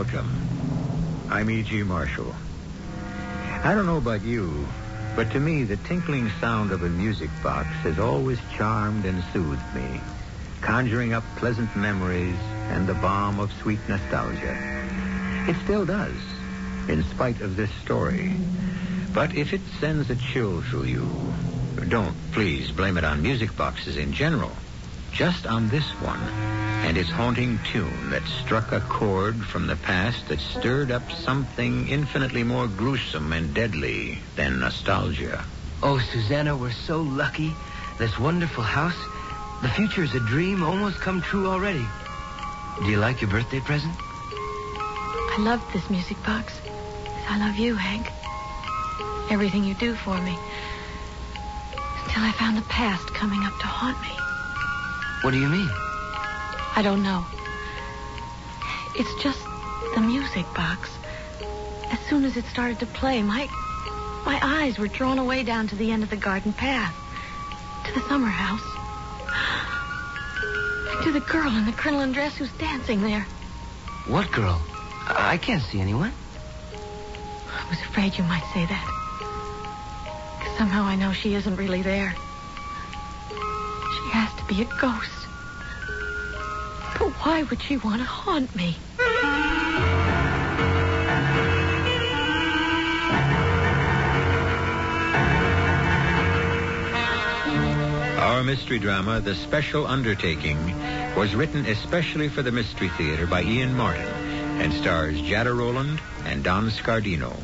Welcome. I'm E.G. Marshall. I don't know about you, but to me, the tinkling sound of a music box has always charmed and soothed me, conjuring up pleasant memories and the balm of sweet nostalgia. It still does, in spite of this story. But if it sends a chill through you, don't please blame it on music boxes in general. Just on this one and its haunting tune that struck a chord from the past that stirred up something infinitely more gruesome and deadly than nostalgia. Oh, Susanna, we're so lucky. This wonderful house. The future is a dream almost come true already. Do you like your birthday present? I love this music box. I love you, Hank. Everything you do for me. Until I found the past coming up to haunt me. What do you mean? I don't know. It's just the music box. As soon as it started to play, my my eyes were drawn away down to the end of the garden path. To the summer house. To the girl in the crinoline dress who's dancing there. What girl? I I can't see anyone. I was afraid you might say that. 'Cause somehow I know she isn't really there. Be a ghost. But why would she want to haunt me? Our mystery drama, The Special Undertaking, was written especially for the Mystery Theater by Ian Martin and stars Jada Rowland and Don Scardino.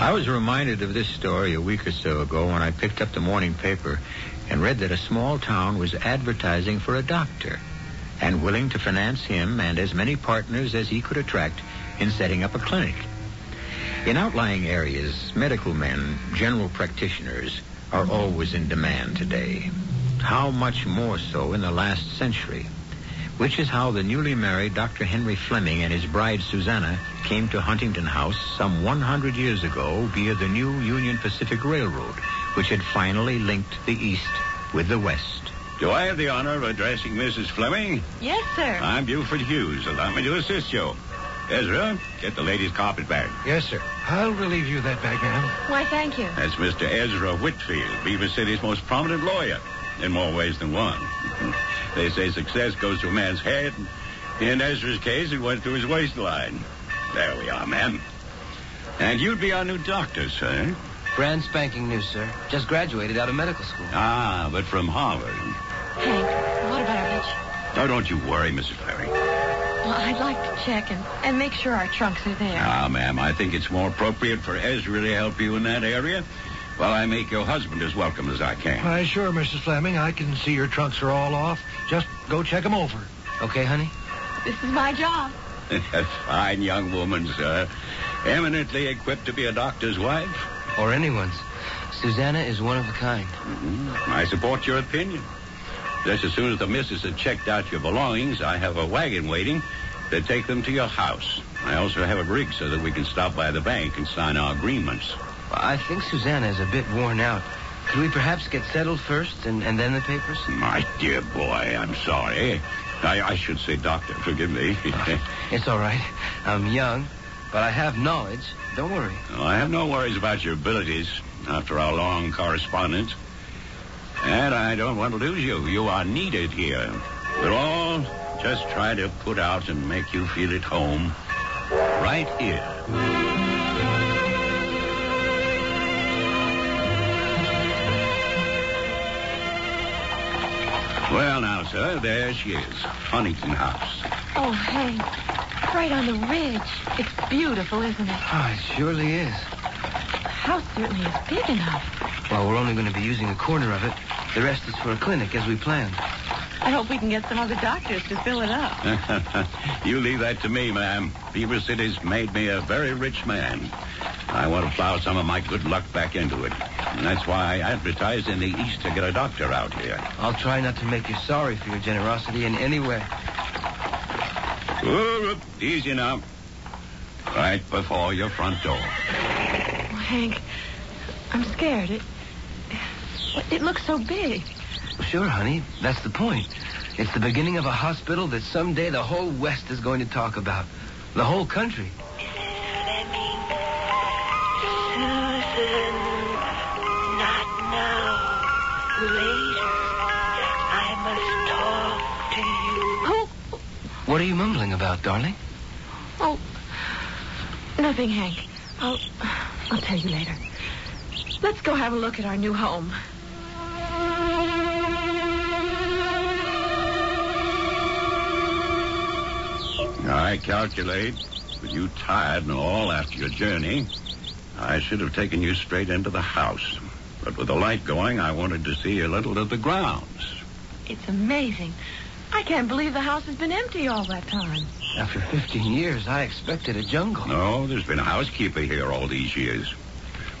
I was reminded of this story a week or so ago when I picked up the morning paper and read that a small town was advertising for a doctor. and willing to finance him and as many partners as he could attract in setting up a clinic. In outlying areas, medical men, general practitioners, are always in demand today. How much more so in the last century? Which is how the newly married Dr. Henry Fleming and his bride Susanna came to Huntington House some 100 years ago via the new Union Pacific Railroad, which had finally linked the East with the West. Do I have the honor of addressing Mrs. Fleming? Yes, sir. I'm Buford Hughes. Allow me to assist you. Ezra, get the lady's carpet bag. Yes, sir. I'll relieve you of that bag, ma'am. Why, thank you. That's Mr. Ezra Whitfield, Beaver City's most prominent lawyer, in more ways than one. they say success goes to a man's head. In Ezra's case, it went to his waistline. There we are, ma'am. And you'd be our new doctor, sir. Brand spanking new, sir. Just graduated out of medical school. Ah, but from Harvard. Hank, what about our hitch? Oh, don't you worry, Mrs. Fleming. Well, I'd like to check and, and make sure our trunks are there. Ah, ma'am, I think it's more appropriate for Ezra to help you in that area while I make your husband as welcome as I can. Why, sure, Mrs. Fleming. I can see your trunks are all off. Just go check 'em over. Okay, honey? This is my job. A fine young woman, sir. Eminently equipped to be a doctor's wife. Or anyone's. Susanna is one of a kind. Mm-hmm. I support your opinion. Just as soon as the missus has checked out your belongings, I have a wagon waiting to take them to your house. I also have a rig so that we can stop by the bank and sign our agreements. I think Susanna is a bit worn out. Could we perhaps get settled first and, and then the papers? My dear boy, I'm sorry. I, I should say doctor. Forgive me. It's all right. I'm young, but I have knowledge. Don't worry. I have no worries about your abilities after our long correspondence. And I don't want to lose you. You are needed here. We'll all just try to put out and make you feel at home right here. Well, now, sir, there she is. Huntington House. Oh, Hank, right on the ridge. It's beautiful, isn't it? Oh, it surely is. The house certainly is big enough. Well, we're only going to be using a corner of it. The rest is for a clinic, as we planned. I hope we can get some other doctors to fill it up. you leave that to me, ma'am. Beaver City's made me a very rich man. I want to plow some of my good luck back into it. And that's why I advertised in the East to get a doctor out here. I'll try not to make you sorry for your generosity in any way. Easy now. Right before your front door. Hank, I'm scared. It, it looks so big. Sure, honey. That's the point. It's the beginning of a hospital that someday the whole West is going to talk about. The whole country. Susan, not now. Later. I must talk to you. Oh, What are you mumbling about, darling? oh, nothing, Hank. I'll, I'll tell you later. Let's go have a look at our new home. I calculate, with you tired and all after your journey, I should have taken you straight into the house. But with the light going, I wanted to see a little of the grounds. It's amazing. I can't believe the house has been empty all that time. After 15 years, I expected a jungle. No, there's been a housekeeper here all these years.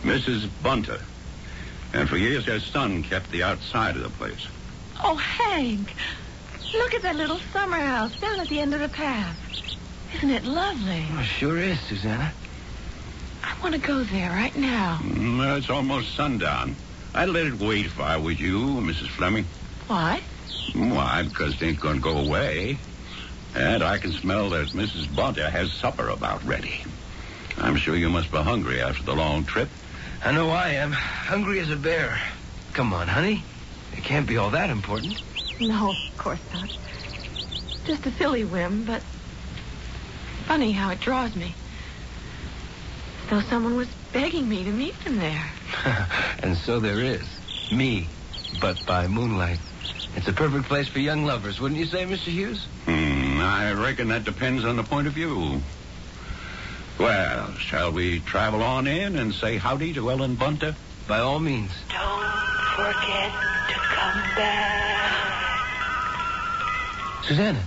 Mrs. Bunter. And for years, her son kept the outside of the place. Oh, Hank, look at that little summer house down at the end of the path. Isn't it lovely? Oh, sure is, Susanna. I want to go there right now. Mm, it's almost sundown. I'd let it wait if I was you, Mrs. Fleming. Why? Why? Because they ain't gonna go away. And I can smell that Mrs. Bunter has supper about ready. I'm sure you must be hungry after the long trip. I know I am. Hungry as a bear. Come on, honey. It can't be all that important. No, of course not. Just a silly whim, but funny how it draws me. As though someone was begging me to meet them there. and so there is. Me, but by moonlight. It's a perfect place for young lovers, wouldn't you say, Mr. Hughes? Hmm, I reckon that depends on the point of view. Well, shall we travel on in and say howdy to Ellen Bunter? By all means. Don't forget to come back. Susanna,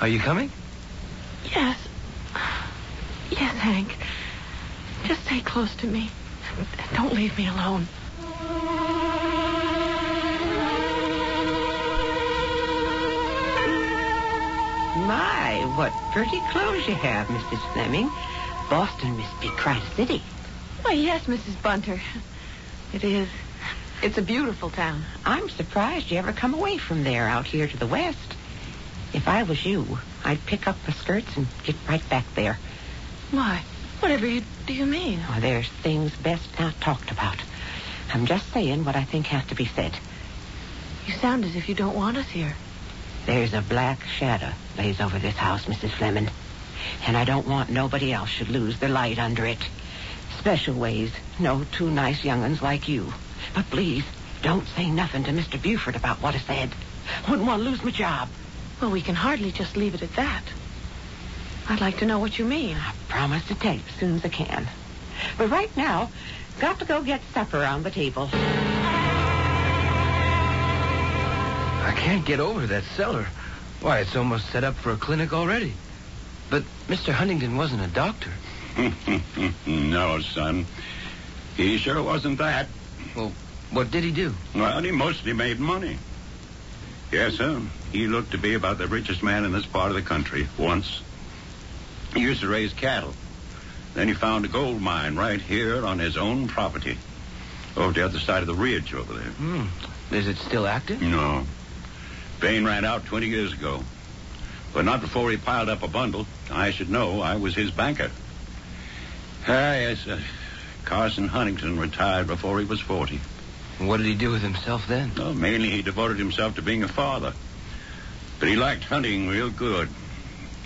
Are you coming? Yes. Yes, Hank. Just stay close to me. Don't leave me alone. My, what pretty clothes you have, Mrs. Fleming. Boston must be quite a city. Why, yes, Mrs. Bunter. It is. It's a beautiful town. I'm surprised you ever come away from there out here to the west. If I was you, I'd pick up the skirts and get right back there. Why? Whatever you, do you mean? Oh, there's things best not talked about. I'm just saying what I think has to be said. You sound as if you don't want us here. There's a black shadow lays over this house, Mrs. Fleming. And I don't want nobody else should lose their light under it. Special ways, no two nice young'uns like you. But please, don't say nothing to Mr. Buford about what I said. Wouldn't want to lose my job. Well, we can hardly just leave it at that. I'd like to know what you mean. I promise to tell you as soon as I can. But right now, got to go get supper on the table. Can't get over that cellar. Why, it's almost set up for a clinic already. But Mr. Huntington wasn't a doctor. no, son. He sure wasn't that. Well, what did he do? Well, he mostly made money. Yes, sir. He looked to be about the richest man in this part of the country once. He used to raise cattle. Then he found a gold mine right here on his own property. Over the other side of the ridge over there. Hmm. Is it still active? No. Vein ran out 20 years ago. But not before he piled up a bundle. I should know. I was his banker. Ah, yes, uh, Carson Huntington retired before he was 40. What did he do with himself then? Well, mainly he devoted himself to being a father. But he liked hunting real good.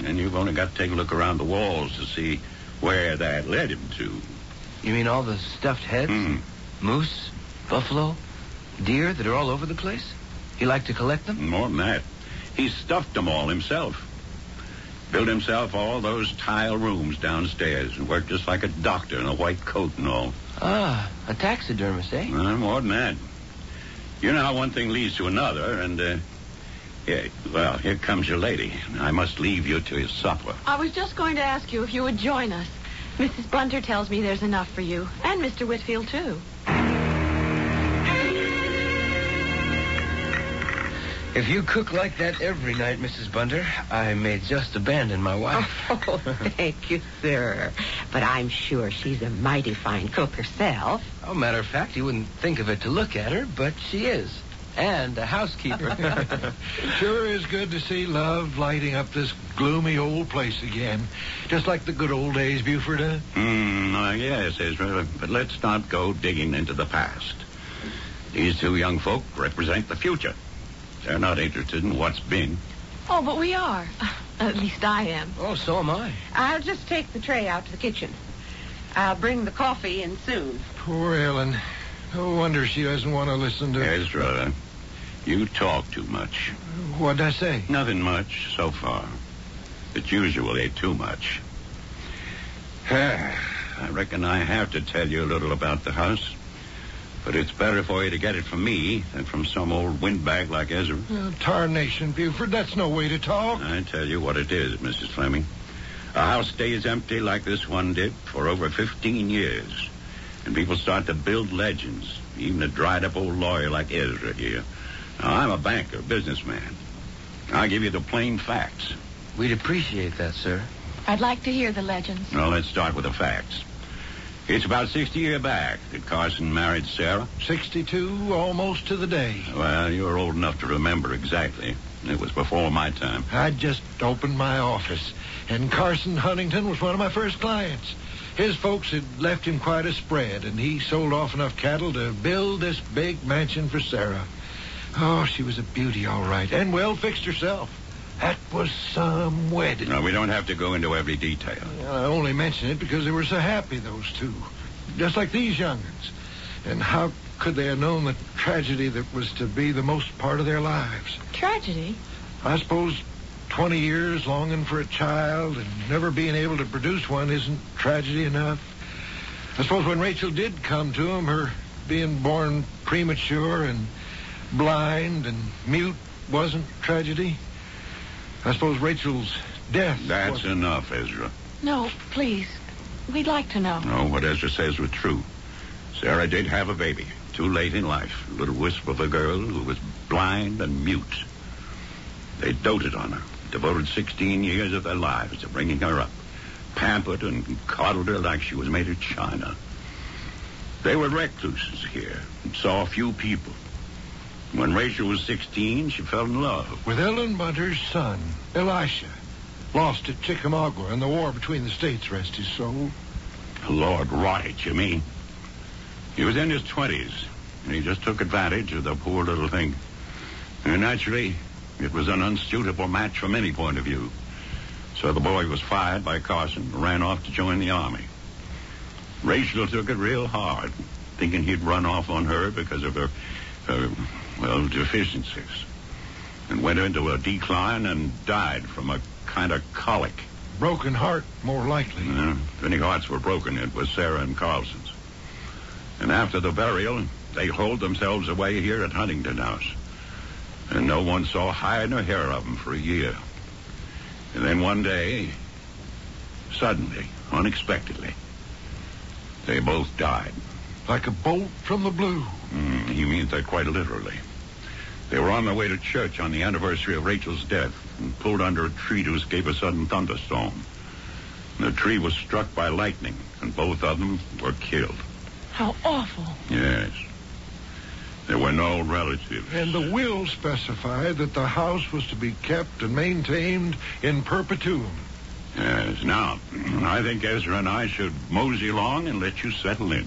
And you've only got to take a look around the walls to see where that led him to. You mean all the stuffed heads? Hmm. Moose, buffalo, deer that are all over the place? He liked to collect them? More than that. He stuffed them all himself. Built himself all those tile rooms downstairs and worked just like a doctor in a white coat and all. Ah, a taxidermist, eh? Uh, more than that. You know how one thing leads to another, and, uh, yeah, well, here comes your lady. I must leave you to your supper. I was just going to ask you if you would join us. Mrs. Bunter tells me there's enough for you, and Mr. Whitfield, too. If you cook like that every night, Mrs. Bunter, I may just abandon my wife. Oh, thank you, sir. But I'm sure she's a mighty fine cook herself. Oh, matter of fact, you wouldn't think of it to look at her, but she is. And a housekeeper. Sure is good to see love lighting up this gloomy old place again. Just like the good old days, Buford, huh? Hmm, uh, yes, Ezra, but let's not go digging into the past. These two young folk represent the future. They're not interested in what's been. Oh, but we are. At least I am. oh, so am I. I'll just take the tray out to the kitchen. I'll bring the coffee in soon. Poor Ellen. No wonder she doesn't want to listen to... Ezra, you talk too much. What'd I say? Nothing much so far. It's usually too much. I reckon I have to tell you a little about the house. But it's better for you to get it from me than from some old windbag like Ezra. Oh, tarnation, Buford. That's no way to talk. I tell you what it is, Mrs. Fleming. A house stays empty like this one did for over 15 years. And people start to build legends, even a dried up old lawyer like Ezra here. Now, I'm a banker, businessman. I'll give you the plain facts. We'd appreciate that, sir. I'd like to hear the legends. Well, let's start with the facts. It's about 60 years back that Carson married Sarah. 62, almost to the day. Well, you're old enough to remember exactly. It was before my time. I'd just opened my office, and Carson Huntington was one of my first clients. His folks had left him quite a spread, and he sold off enough cattle to build this big mansion for Sarah. Oh, she was a beauty, all right, and well fixed herself. That was some wedding. Now, we don't have to go into every detail. I only mention it because they were so happy, those two. Just like these young'uns. And how could they have known the tragedy that was to be the most part of their lives? Tragedy? I suppose 20 years longing for a child and never being able to produce one isn't tragedy enough. I suppose when Rachel did come to him, her being born premature and blind and mute wasn't tragedy. I suppose Rachel's death. That's was- enough, Ezra. No, please. We'd like to know. No, what Ezra says was true. Sarah did have a baby, too late in life. A little wisp of a girl who was blind and mute. They doted on her, devoted 16 years of their lives to bringing her up, pampered and coddled her like she was made of china. They were recluses here and saw few people. When Rachel was 16, she fell in love. With Ellen Bunter's son, Elisha. Lost at Chickamauga in the war between the states, rest his soul. Lord rot it, you mean? He was in his 20s, and he just took advantage of the poor little thing. And naturally, it was an unsuitable match from any point of view. So the boy was fired by Carson and ran off to join the army. Rachel took it real hard, thinking he'd run off on her because of her, her well, deficiencies. And went into a decline and died from a kind of colic. Broken heart, more likely. Yeah, if any hearts were broken, it was Sarah and Carson's. And after the burial, they holed themselves away here at Huntington House. And no one saw hide nor hair of them for a year. And then one day, suddenly, unexpectedly, they both died. Like a bolt from the blue. Mm, he means that quite literally. They were on their way to church on the anniversary of Rachel's death and pulled under a tree to escape a sudden thunderstorm. The tree was struck by lightning, and both of them were killed. How awful. Yes. There were no relatives. And the will specified that the house was to be kept and maintained in perpetuum. Yes. Now, I think Ezra and I should mosey along and let you settle in.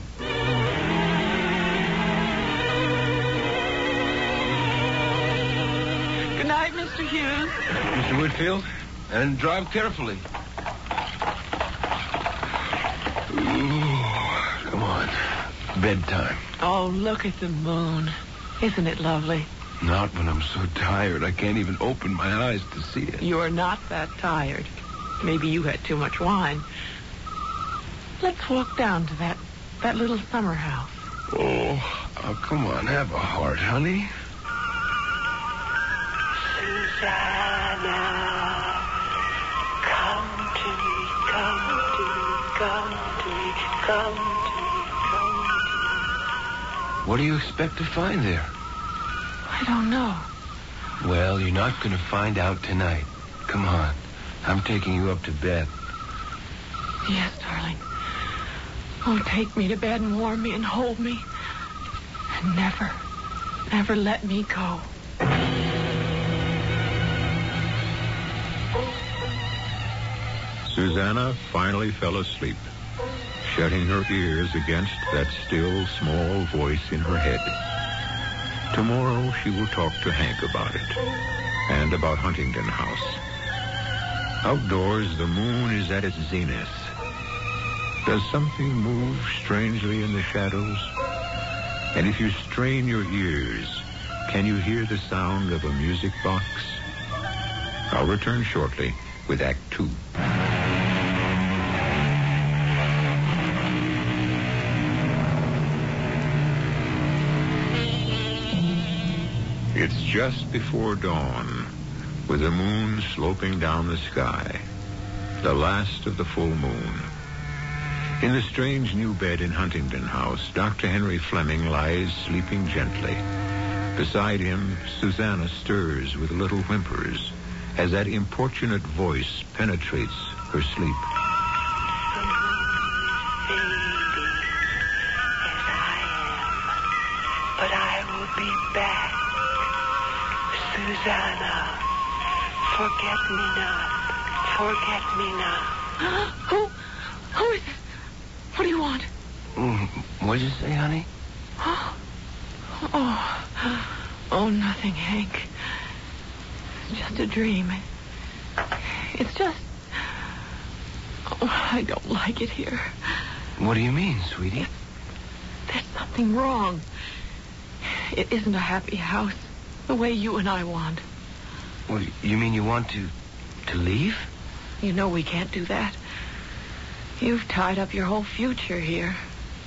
Mr. Hughes. Mr. Whitfield, and drive carefully. Ooh, come on. Bedtime. Oh, look at the moon. Isn't it lovely? Not when I'm so tired I can't even open my eyes to see it. You're not that tired. Maybe you had too much wine. Let's walk down to that that little summer house. Oh, oh, come on, have a heart, honey. Come to me, come to me, come to me, come to me, come to me. What do you expect to find there? I don't know. Well, you're not going to find out tonight. Come on. I'm taking you up to bed. Yes, darling. Oh, take me to bed and warm me and hold me. And never, never let me go. Susanna finally fell asleep, shutting her ears against that still small voice in her head. Tomorrow she will talk to Hank about it and about Huntington House. Outdoors, the moon is at its zenith. Does something move strangely in the shadows? And if you strain your ears, can you hear the sound of a music box? I'll return shortly with Act Two. It's just before dawn, with the moon sloping down the sky, the last of the full moon. In the strange new bed in Huntington House, Dr. Henry Fleming lies sleeping gently. Beside him, Susanna stirs with little whimpers as that importunate voice penetrates her sleep. Me not, forget me not. Who? Who is this? What do you want? Mm, What'd you say, honey? Oh, oh, Oh, nothing, Hank. It's just a dream. It's just. Oh, I don't like it here. What do you mean, sweetie? There's something wrong. It isn't a happy house the way you and I want. Well, you mean you want to to leave? You know we can't do that. You've tied up your whole future here.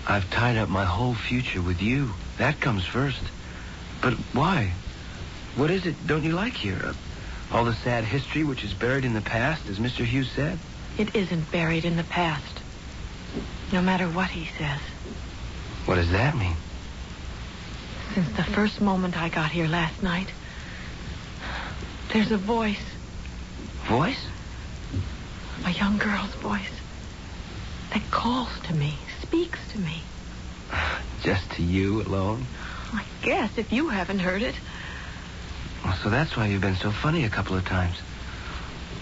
I've tied up my whole future with you. That comes first. But why? What is it don't you like here? Uh, All the sad history which is buried in the past, as Mr. Hughes said? It isn't buried in the past. No matter what he says. What does that mean? Since the first moment I got here last night, there's a voice, Voice? a young girl's voice, that calls to me, speaks to me. Just to you alone? I guess if you haven't heard it. Well, so that's why you've been so funny a couple of times.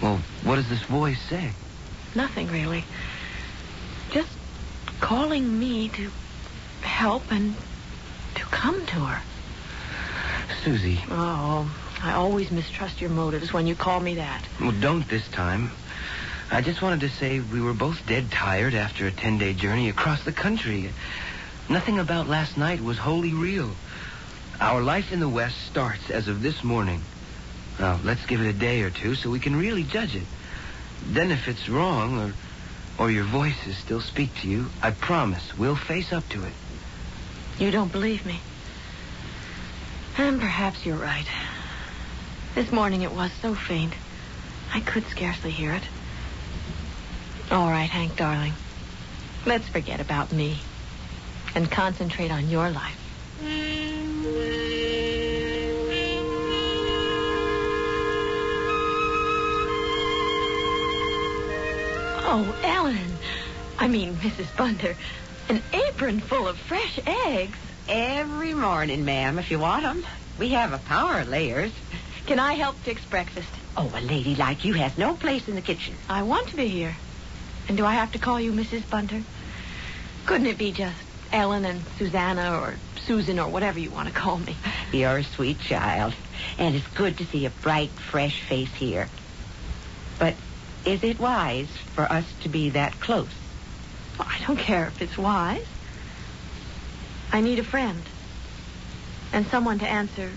Well, what does this voice say? Nothing really. Just calling me to help and to come to her. Susie. Oh, I always mistrust your motives when you call me that. Well, don't this time. I just wanted to say we were both dead tired after a 10-day journey across the country. Nothing about last night was wholly real. Our life in the West starts as of this morning. Now, let's give it a day or two so we can really judge it. Then if it's wrong or or your voices still speak to you, I promise we'll face up to it. You don't believe me. And perhaps you're right. This morning it was so faint. I could scarcely hear it. All right, Hank, darling. Let's forget about me and concentrate on your life. Oh, Ellen. I mean, Mrs. Bunter. An apron full of fresh eggs. Every morning, ma'am, if you want want 'em. We have a power of layers. Can I help fix breakfast? Oh, a lady like you has no place in the kitchen. I want to be here. And do I have to call you Mrs. Bunter? Couldn't it be just Ellen and Susanna or Susan or whatever you want to call me? You're a sweet child, and it's good to see a bright, fresh face here. But is it wise for us to be that close? Well, I don't care if it's wise. I need a friend. And someone to answer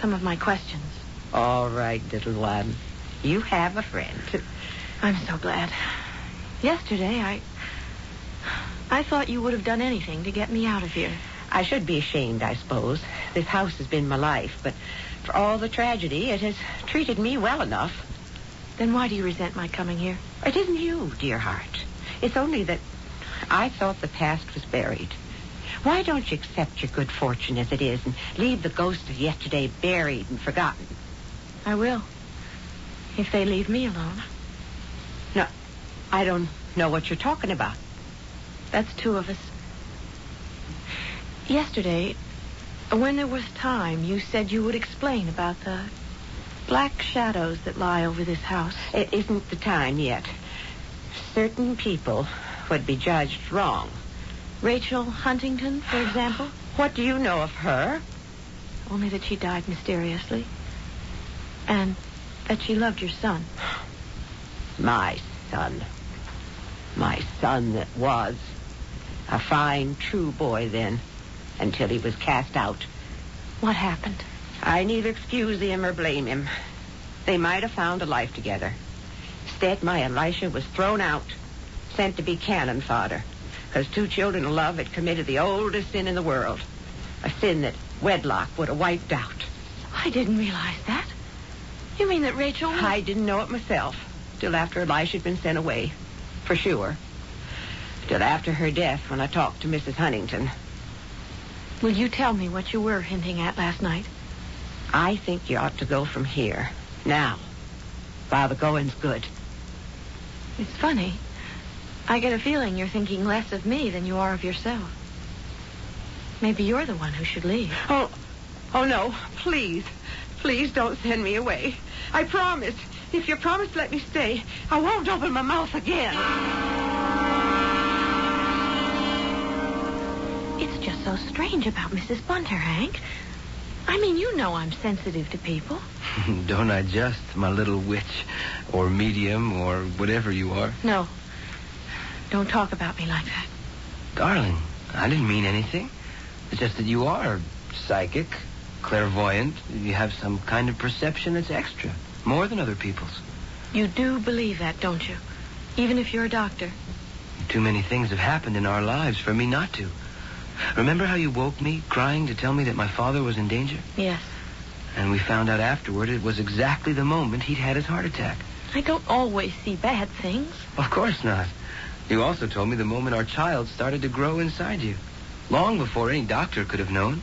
some of my questions. All right, little one. You have a friend. I'm so glad. Yesterday, I. I thought you would have done anything to get me out of here. I should be ashamed, I suppose. This house has been my life, but for all the tragedy, it has treated me well enough. Then why do you resent my coming here? It isn't you, dear heart. It's only that I thought the past was buried. Why don't you accept your good fortune as it is and leave the ghost of yesterday buried and forgotten? I will. If they leave me alone. No, I don't know what you're talking about. That's two of us. Yesterday, when there was time, you said you would explain about the black shadows that lie over this house. It isn't the time yet. Certain people would be judged wrong. Rachel Huntington, for example? What do you know of her? Only that she died mysteriously. And that she loved your son. My son. My son that was. A fine, true boy then, until he was cast out. What happened? I neither excuse him or blame him. They might have found a life together. Instead, my Elisha was thrown out, sent to be cannon fodder, because two children of love had committed the oldest sin in the world, a sin that wedlock would have wiped out. I didn't realize that. You mean that Rachel... I didn't know it myself till after Elisha had been sent away, for sure. Till after her death when I talked to Mrs. Huntington. Will you tell me what you were hinting at last night? I think you ought to go from here, now, while the going's good. It's funny. I get a feeling you're thinking less of me than you are of yourself. Maybe you're the one who should leave. Oh, oh no, please. Please don't send me away. I promise. If you promise to let me stay, I won't open my mouth again. It's just so strange about Mrs. Bunter, Hank. I mean, you know I'm sensitive to people. Don't I just, my little witch, or medium, or whatever you are? No. Don't talk about me like that. Darling, I didn't mean anything. It's just that you are psychic, clairvoyant. You have some kind of perception that's extra, more than other people's. You do believe that, don't you? Even if you're a doctor. Too many things have happened in our lives for me not to. Remember how you woke me, crying to tell me that my father was in danger? Yes. And we found out afterward it was exactly the moment he'd had his heart attack. I don't always see bad things. Of course not. You also told me the moment our child started to grow inside you. Long before any doctor could have known.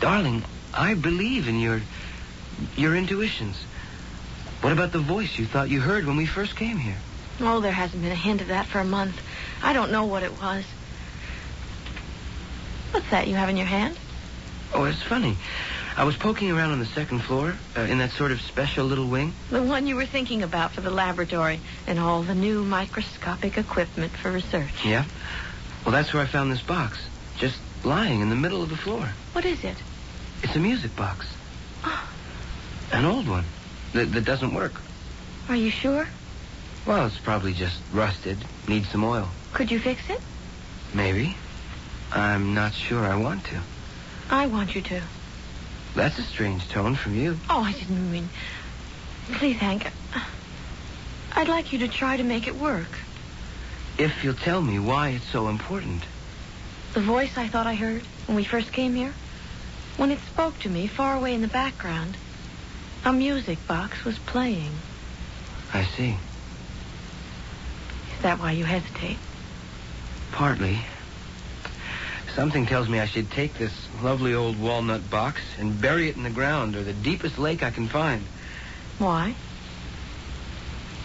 Darling, I believe in your your intuitions. What about the voice you thought you heard when we first came here? Oh, there hasn't been a hint of that for a month. I don't know what it was. What's that you have in your hand? Oh, it's funny. I was poking around on the second floor uh, in that sort of special little wing. The one you were thinking about for the laboratory and all the new microscopic equipment for research. Yeah? Well, that's where I found this box. Just lying in the middle of the floor. What is it? It's a music box. Ah. An old one that, that doesn't work. Are you sure? Well, it's probably just rusted. Needs some oil. Could you fix it? Maybe. I'm not sure I want to. I want you to. That's a strange tone from you. Oh, I didn't mean. Please, Hank. I'd like you to try to make it work. If you'll tell me why it's so important. The voice I thought I heard when we first came here, when it spoke to me far away in the background, a music box was playing. I see. Is that why you hesitate? Partly. Something tells me I should take this lovely old walnut box and bury it in the ground or the deepest lake I can find. Why?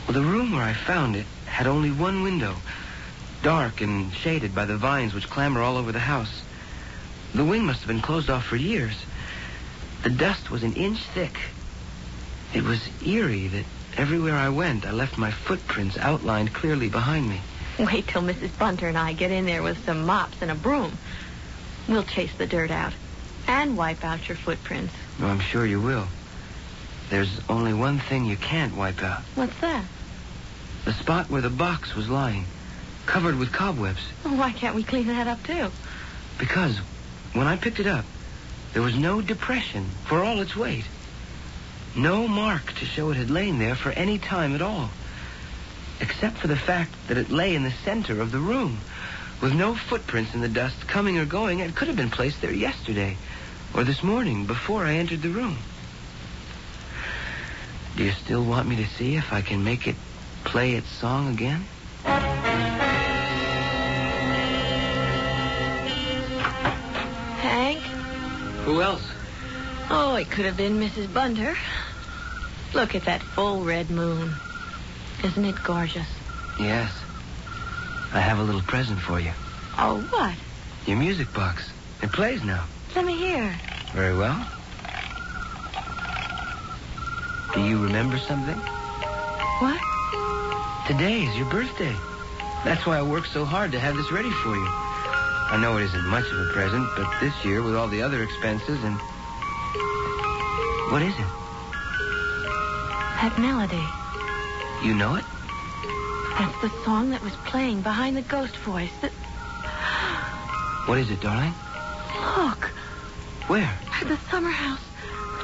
Well, the room where I found it had only one window, dark and shaded by the vines which clamber all over the house. The wing must have been closed off for years. The dust was an inch thick. It was eerie that everywhere I went, I left my footprints outlined clearly behind me. Wait till Mrs. Bunter and I get in there with some mops and a broom. We'll chase the dirt out and wipe out your footprints. Oh, I'm sure you will. There's only one thing you can't wipe out. What's that? The spot where the box was lying, covered with cobwebs. Well, why can't we clean that up, too? Because when I picked it up, there was no depression for all its weight. No mark to show it had lain there for any time at all. Except for the fact that it lay in the center of the room, with no footprints in the dust coming or going. It could have been placed there yesterday, or this morning before I entered the room. Do you still want me to see if I can make it play its song again? Who else? Oh, it could have been Mrs. Bunter. Look at that full red moon. Isn't it gorgeous? Yes. I have a little present for you. Oh, what? Your music box. It plays now. Let me hear. Very well. Do you remember something? What? Today is your birthday. That's why I worked so hard to have this ready for you. I know it isn't much of a present, but this year, with all the other expenses and... What is it? That melody. You know it? That's the song that was playing behind the ghost voice. That... What is it, darling? Look, Where? at the summer house.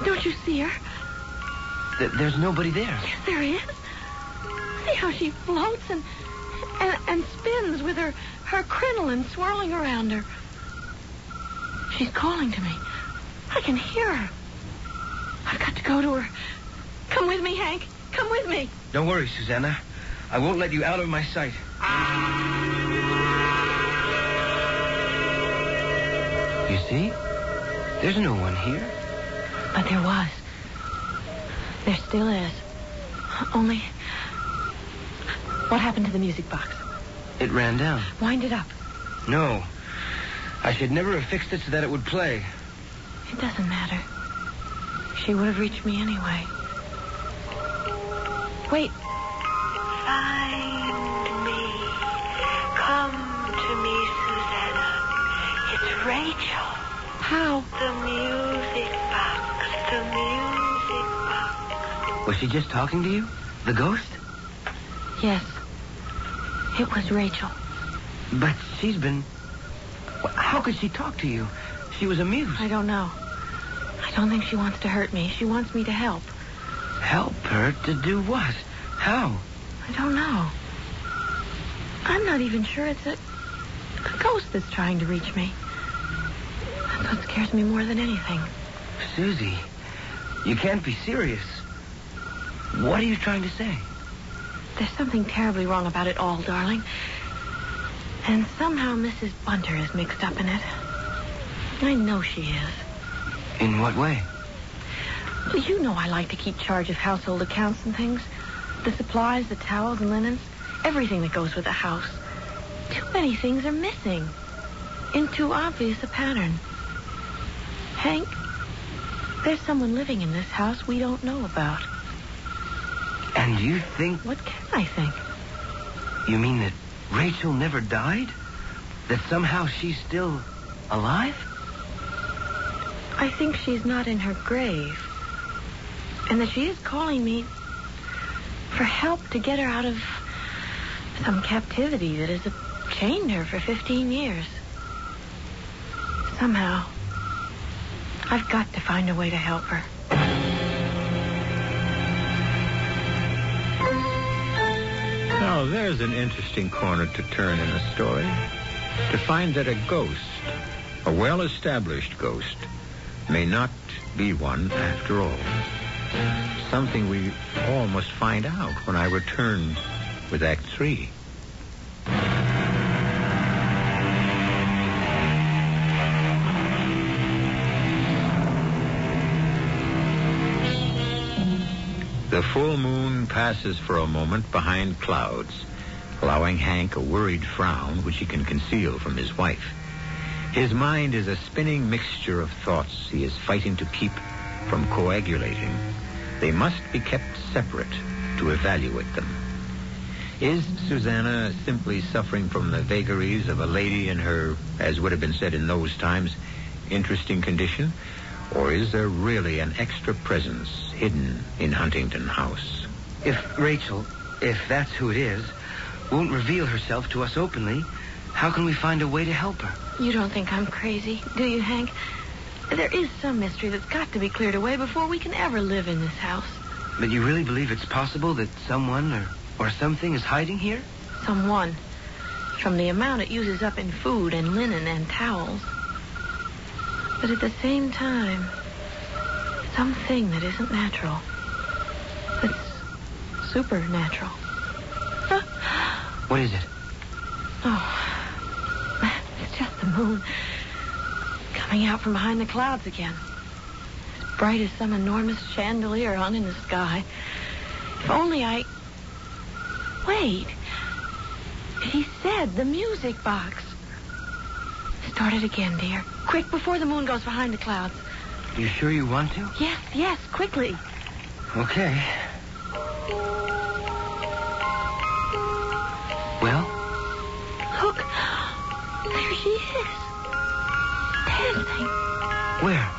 Don't you see her? Th- there's nobody there. Yes, there is. See how she floats and and, and spins with her her crinoline swirling around her. She's calling to me. I can hear her. I've got to go to her. Come with me, Hank. Come with me. Don't worry, Susanna. I won't let you out of my sight. You see? There's no one here. But there was. There still is. Only. What happened to the music box? It ran down. Wind it up. No. I should never have fixed it so that it would play. It doesn't matter. She would have reached me anyway. Wait. Find me. Come to me, Susanna. It's Rachel. How? The music box. The music box. Was she just talking to you? The ghost? Yes. It was Rachel. But she's been. How could she talk to you? She was amused. I don't know. I don't think she wants to hurt me. She wants me to help. Help her to do what? How? I don't know. I'm not even sure it's a, a ghost that's trying to reach me. That's what scares me more than anything. Susie, You can't be serious. What are you trying to say? There's something terribly wrong about it all, darling. And somehow Mrs. Bunter is mixed up in it. I know she is. In what way? Well, you know I like to keep charge of household accounts and things. The supplies, the towels and linens, everything that goes with the house. Too many things are missing. In too obvious a pattern. Hank, there's someone living in this house we don't know about. And you think... What can I think? You mean that Rachel never died? That somehow she's still alive? I think she's not in her grave. And that she is calling me for help to get her out of some captivity that has chained her for 15 years. Somehow, I've got to find a way to help her. Now, there's an interesting corner to turn in a story. To find that a ghost, a well-established ghost, may not be one after all. Something we all must find out when I return with Act Three. The full moon passes for a moment behind clouds, allowing Hank a worried frown which he can conceal from his wife. His mind is a spinning mixture of thoughts he is fighting to keep from coagulating. They must be kept separate to evaluate them. Is Susanna simply suffering from the vagaries of a lady in her, as would have been said in those times, interesting condition? Or is there really an extra presence hidden in Huntington House? If Rachel, if that's who it is, won't reveal herself to us openly, how can we find a way to help her? You don't think I'm crazy, do you, Hank? There is some mystery that's got to be cleared away before we can ever live in this house. But you really believe it's possible that someone or, or something is hiding here? Someone. From the amount it uses up in food and linen and towels. But at the same time, something that isn't natural. That's supernatural. What is it? Oh, it's just the moon coming out from behind the clouds again. As bright as some enormous chandelier hung in the sky. If only I. Wait. He said the music box. Start it again, dear. Quick, before the moon goes behind the clouds. You sure you want to? Yes, yes, quickly. Okay. Well? Look. There she is. Dancing. Where?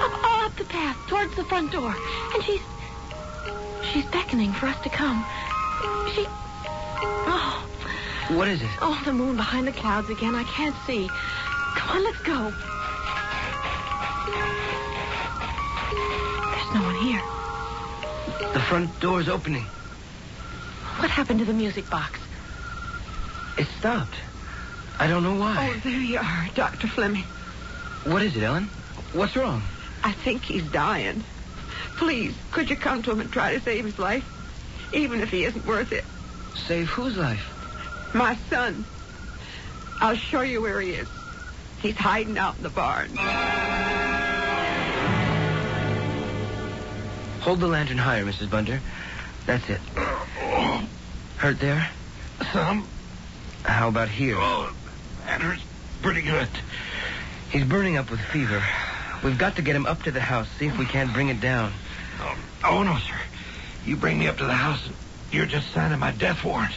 Up, up the path, towards the front door. And she's. She's beckoning for us to come. She. Oh. What is it? Oh, the moon behind the clouds again. I can't see. Come on, let's go. There's no one here. The front door's opening. What happened to the music box? It stopped. I don't know why. Oh, there you are, Dr. Fleming. What is it, Ellen? What's wrong? I think he's dying. Please, could you come to him and try to save his life? Even if he isn't worth it. Save whose life? My son. I'll show you where he is. He's hiding out in the barn. Hold the lantern higher, Mrs. Bunter. That's it. Hurt there? Some. How about here? Oh, that hurts pretty good. He's burning up with fever. We've got to get him up to the house, see if we can't bring it down. Oh, oh, no, sir. You bring me up to the house, and you're just signing my death warrant.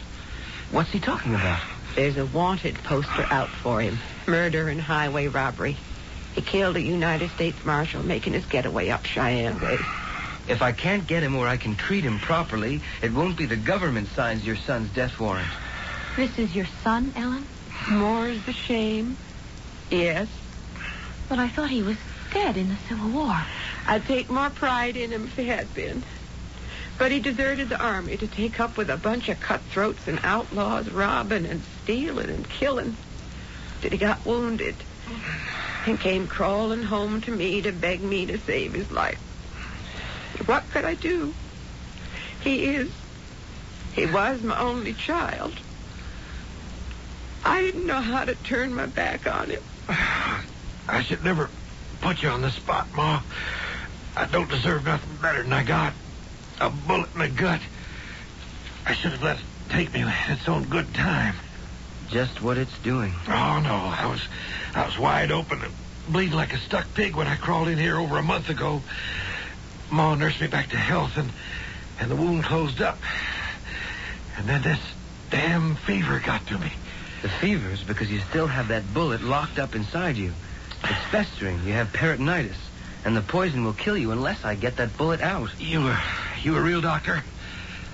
What's he talking about? There's a wanted poster out for him. Murder and highway robbery. He killed a United States Marshal making his getaway up Cheyenne Way. If I can't get him where I can treat him properly, it won't be the government signs your son's death warrant. This is your son, Ellen? More's the shame. Yes. But I thought he was dead in the Civil War. I'd take more pride in him if he had been. But he deserted the army to take up with a bunch of cutthroats and outlaws, robbing and stealing and killing. Till he got wounded and came crawling home to me to beg me to save his life. What could I do? He is. He was my only child. I didn't know how to turn my back on him. I should never put you on the spot, Ma. I don't deserve nothing better than I got. A bullet in the gut. I should have let it take me at its own good time. Just what it's doing. Oh no, I was I was wide open and bleeding like a stuck pig when I crawled in here over a month ago. Ma nursed me back to health and and the wound closed up. And then this damn fever got to me. The fever's because you still have that bullet locked up inside you. It's festering. You have peritonitis. And the poison will kill you unless I get that bullet out. You a you a real doctor?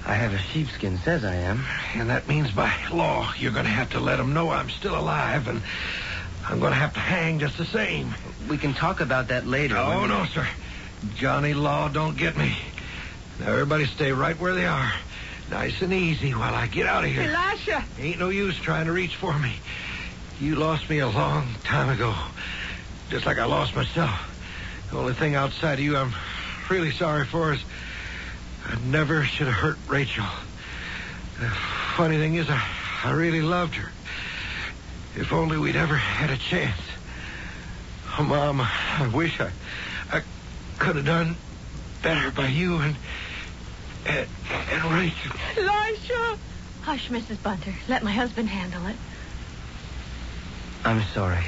I have a sheepskin says I am. And that means by law you're going to have to let them know I'm still alive and I'm going to have to hang just the same. We can talk about that later. Oh, when- no, sir. Johnny Law don't get me. Now, everybody stay right where they are. Nice and easy while I get out of here. Elisha! Ain't no use trying to reach for me. You lost me a long time ago. Just like I lost myself. The only thing outside of you I'm really sorry for is I never should have hurt Rachel. The funny thing is, I, I really loved her. If only we'd ever had a chance. Oh, Mom, I wish I, I could have done better by you and, and, and Rachel. Elisha! Hush, Mrs. Bunter. Let my husband handle it. I'm sorry.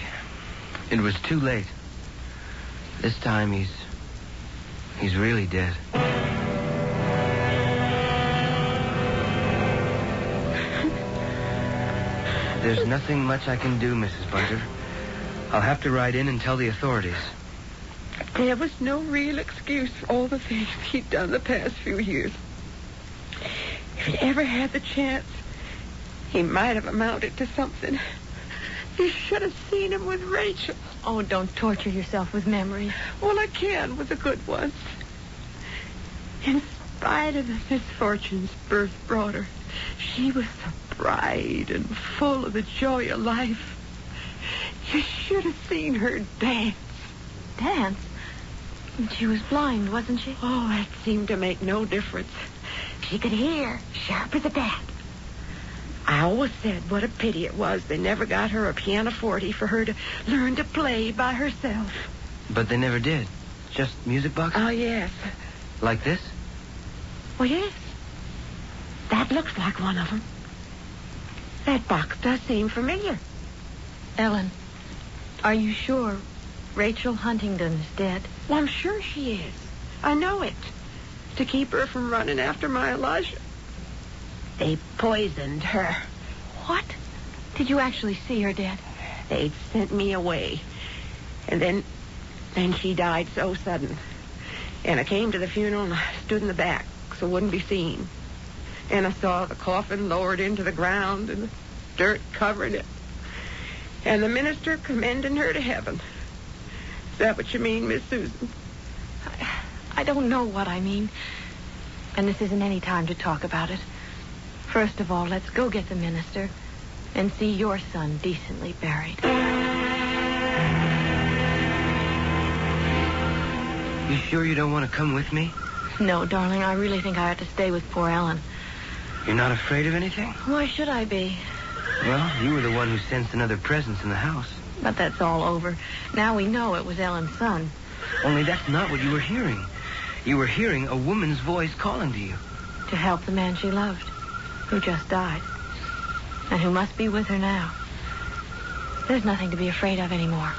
It was too late. This time he's. He's really dead. There's nothing much I can do, Mrs. Bunter. I'll have to ride in and tell the authorities. There was no real excuse for all the things he'd done the past few years. If he ever had the chance, he might have amounted to something. You should have seen him with Rachel. Oh, don't torture yourself with memories. All I can with the good ones. In spite of the misfortunes birth brought her, she was so bright and full of the joy of life. You should have seen her dance. Dance? She was blind, wasn't she? Oh, that seemed to make no difference. She could hear, sharp as a bat. I always said what a pity it was they never got her a pianoforte for her to learn to play by herself. But they never did. Just music box? Oh, yes. Like this? Well, yes. That looks like one of them. That box does seem familiar. Ellen, are you sure Rachel Huntington is dead? Well, I'm sure she is. I know it. To keep her from running after my Elijah. They poisoned her. What? Did you actually see her dead? They'd sent me away. And then, then she died so sudden. And I came to the funeral and I stood in the back so it wouldn't be seen. And I saw the coffin lowered into the ground and the dirt covering it. And the minister commending her to heaven. Is that what you mean, Miss Susan? I, I don't know what I mean. And this isn't any time to talk about it. First of all, let's go get the minister and see your son decently buried. You sure you don't want to come with me? No, darling, I really think I ought to stay with poor Ellen. You're not afraid of anything? Why should I be? Well, you were the one who sensed another presence in the house. But that's all over. Now we know it was Ellen's son. Only that's not what you were hearing. You were hearing a woman's voice calling to you. To help the man she loved, who just died. And who must be with her now. There's nothing to be afraid of anymore.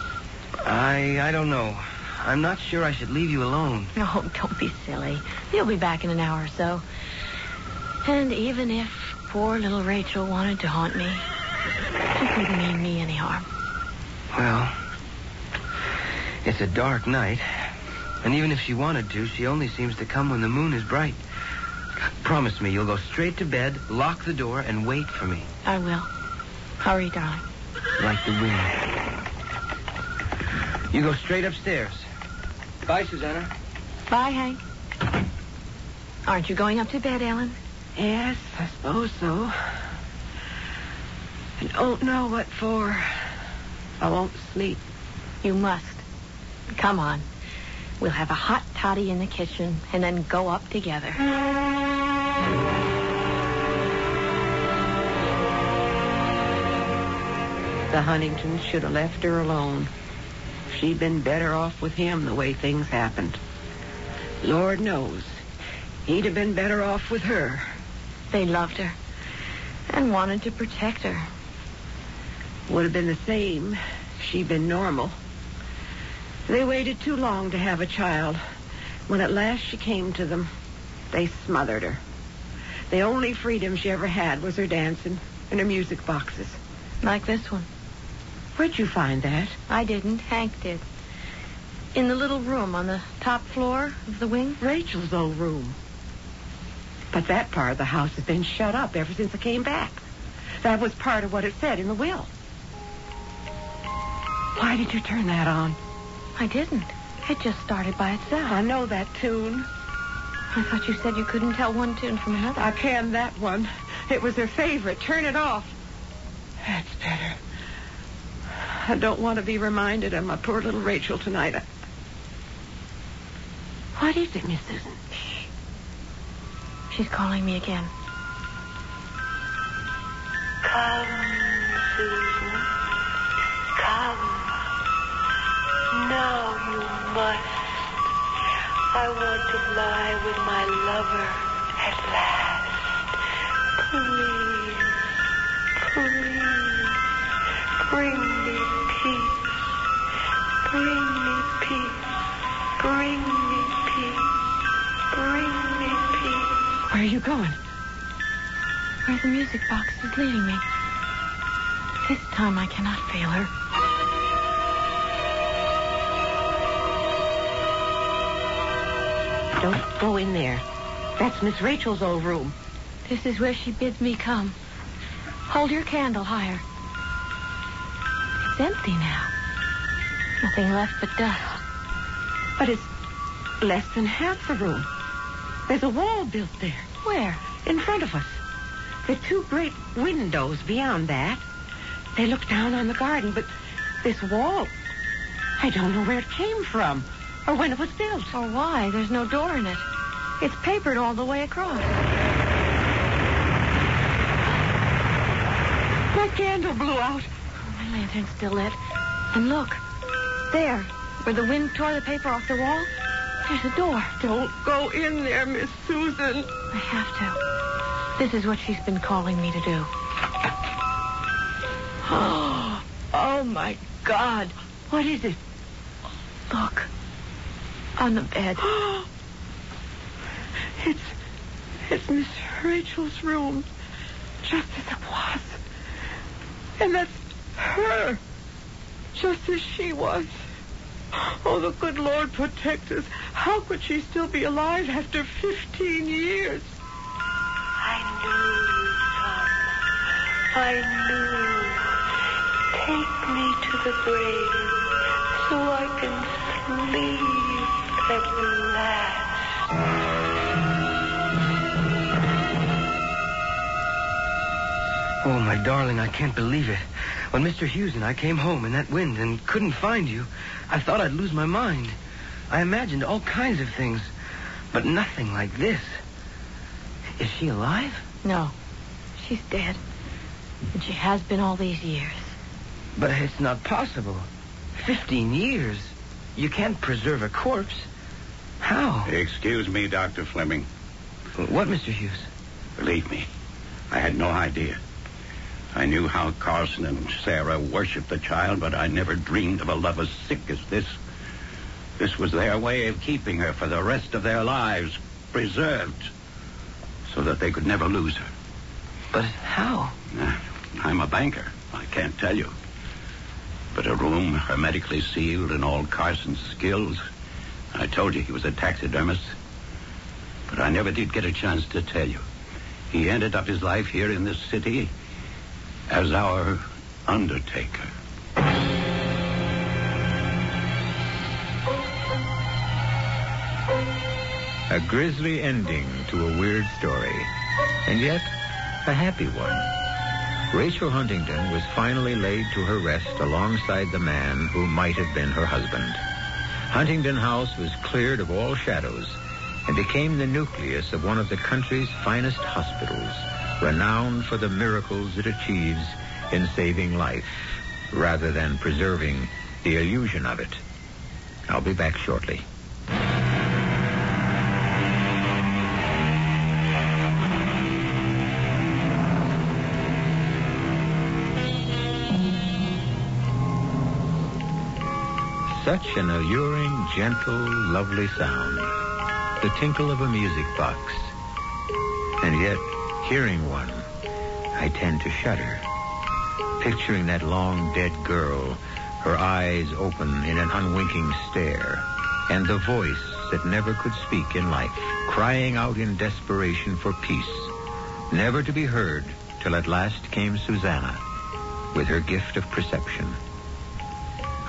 I I don't know. I'm not sure I should leave you alone. Oh, don't be silly. You'll be back in an hour or so. And even if poor little Rachel wanted to haunt me, she couldn't mean me any harm. Well, it's a dark night. And even if she wanted to, she only seems to come when the moon is bright. Promise me you'll go straight to bed, lock the door, and wait for me. I will. Hurry, darling. Like the wind. You go straight upstairs. Bye, Susanna. Bye, Hank. Aren't you going up to bed, Ellen? Yes, I suppose so. I don't know what for. I won't sleep. You must. Come on. We'll have a hot toddy in the kitchen and then go up together. The Huntingtons should have left her alone. She'd been better off with him the way things happened. Lord knows, he'd have been better off with her. They loved her and wanted to protect her. Would have been the same if she'd been normal. They waited too long to have a child. When at last she came to them, they smothered her. The only freedom she ever had was her dancing and her music boxes. Like this one. Where'd you find that? I didn't. Hank did. In the little room on the top floor of the wing. Rachel's old room. But that part of the house has been shut up ever since I came back. That was part of what it said in the will. Why did you turn that on? I didn't. It just started by itself. I know that tune. I thought you said you couldn't tell one tune from another. I can that one. It was her favorite. Turn it off. That's better. I don't want to be reminded of my poor little Rachel tonight. What is it, Miss Susan? Shh. She's calling me again. Come, Susan. Come. Now you must. I want to lie with my lover at last. Please, please, bring me peace. Bring me peace. Bring me are you going? Where the music box is leading me. This time I cannot fail her. Don't go in there. That's Miss Rachel's old room. This is where she bids me come. Hold your candle higher. It's empty now. Nothing left but dust. But it's less than half the room. There's a wall built there. Where? In front of us. The two great windows beyond that. They look down on the garden, but this wall, I don't know where it came from or when it was built. Or why? There's no door in it. It's papered all the way across. My candle blew out. Oh, my lantern's still lit. And look, there, where the wind tore the paper off the wall, there's a door. Don't go in there, Miss Susan. I have to. This is what she's been calling me to do. Oh, my God. What is it? Look. On the bed. it's it's Miss Rachel's room. Just as it was. And that's her. Just as she was. Oh, the good Lord protect us. How could she still be alive after 15 years? I knew you'd come. I knew. Take me to the grave so I can sleep at last. Oh, my darling, I can't believe it. When Mr. Hughes and I came home in that wind and couldn't find you, I thought I'd lose my mind. I imagined all kinds of things, but nothing like this. Is she alive? No. She's dead. And she has been all these years. But it's not possible. Fifteen years. You can't preserve a corpse. How? Excuse me, Dr. Fleming. What, Mr. Hughes? Believe me, I had no idea. I knew how Carson and Sarah worshipped the child, but I never dreamed of a love as sick as this. This was their way of keeping her for the rest of their lives preserved so that they could never lose her. But how? I'm a banker. I can't tell you. But a room hermetically sealed and all Carson's skills. I told you he was a taxidermist. But I never did get a chance to tell you. He ended up his life here in this city as our undertaker. A grisly ending to a weird story, and yet a happy one. Rachel Huntington was finally laid to her rest alongside the man who might have been her husband. Huntington House was cleared of all shadows and became the nucleus of one of the country's finest hospitals, renowned for the miracles it achieves in saving life rather than preserving the illusion of it. I'll be back shortly. Such an alluring, gentle, lovely sound. The tinkle of a music box. And yet, hearing one, I tend to shudder. Picturing that long dead girl, her eyes open in an unwinking stare, and the voice that never could speak in life, crying out in desperation for peace, never to be heard till at last came Susanna with her gift of perception.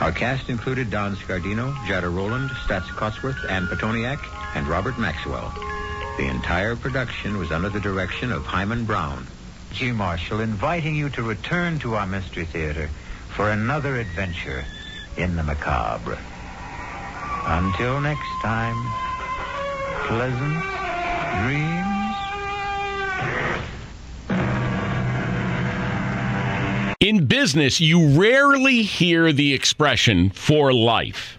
Our cast included Don Scardino, Jada Rowland, Staats Cotsworth, Ann Pitoniak, and Robert Maxwell. The entire production was under the direction of Himan Brown. G. Marshall inviting you to return to our Mystery Theater for another adventure in the macabre. Until next time, pleasant dreams. In business, you rarely hear the expression for life.